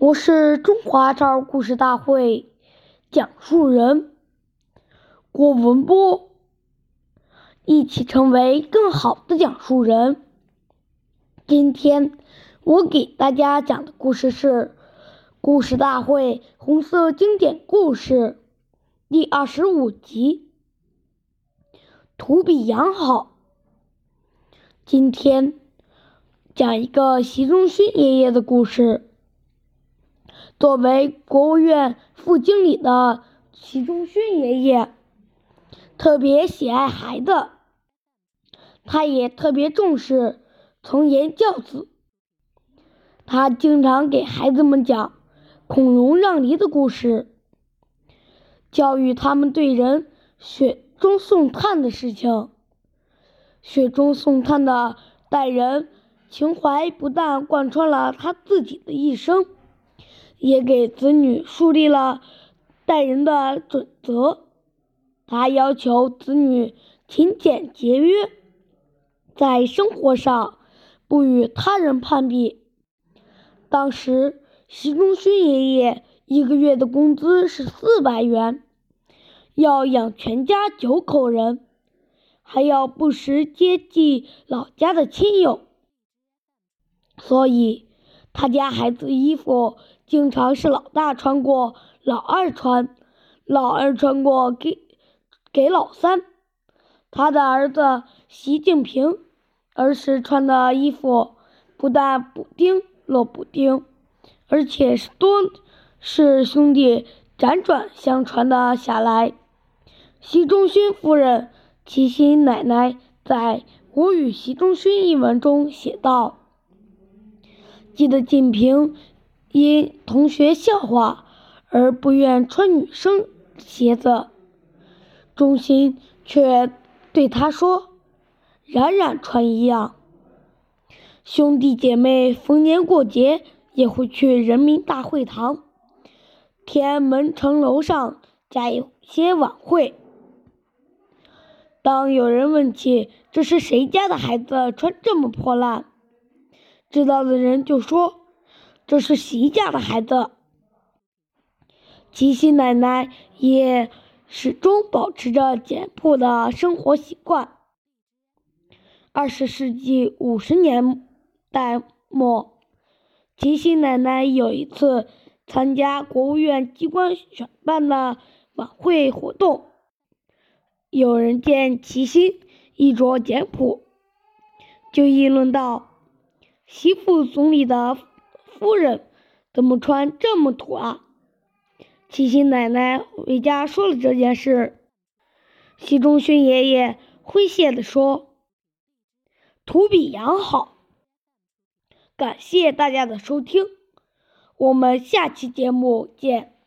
我是中华少儿故事大会讲述人郭文波，一起成为更好的讲述人。今天我给大家讲的故事是《故事大会红色经典故事》第二十五集《图比养好》。今天讲一个习仲勋爷爷的故事。作为国务院副经理的习仲勋爷爷，特别喜爱孩子，他也特别重视从严教子。他经常给孩子们讲孔融让梨的故事，教育他们对人雪中送炭的事情。雪中送炭的待人情怀，不但贯穿了他自己的一生。也给子女树立了待人的准则。他要求子女勤俭节约，在生活上不与他人攀比。当时，习仲勋爷爷一个月的工资是四百元，要养全家九口人，还要不时接济老家的亲友，所以他家孩子衣服。经常是老大穿过，老二穿，老二穿过给给老三。他的儿子习近平儿时穿的衣服不但补丁落补丁，而且是多是兄弟辗转相传的下来。习仲勋夫人齐心奶奶在《我与习仲勋》一文中写道：“记得锦平。”因同学笑话而不愿穿女生鞋子，钟心却对他说：“冉冉穿一样。”兄弟姐妹逢年过节也会去人民大会堂、天安门城楼上加一些晚会。当有人问起这是谁家的孩子穿这么破烂，知道的人就说。这是习家的孩子，齐心奶奶也始终保持着简朴的生活习惯。二十世纪五十年代末，齐心奶奶有一次参加国务院机关选办的晚会活动，有人见齐心衣着简朴，就议论道：“习副总理的。”夫人怎么穿这么土啊？琪琪奶奶回家说了这件事，习仲勋爷爷诙谐地说：“土比羊好。”感谢大家的收听，我们下期节目见。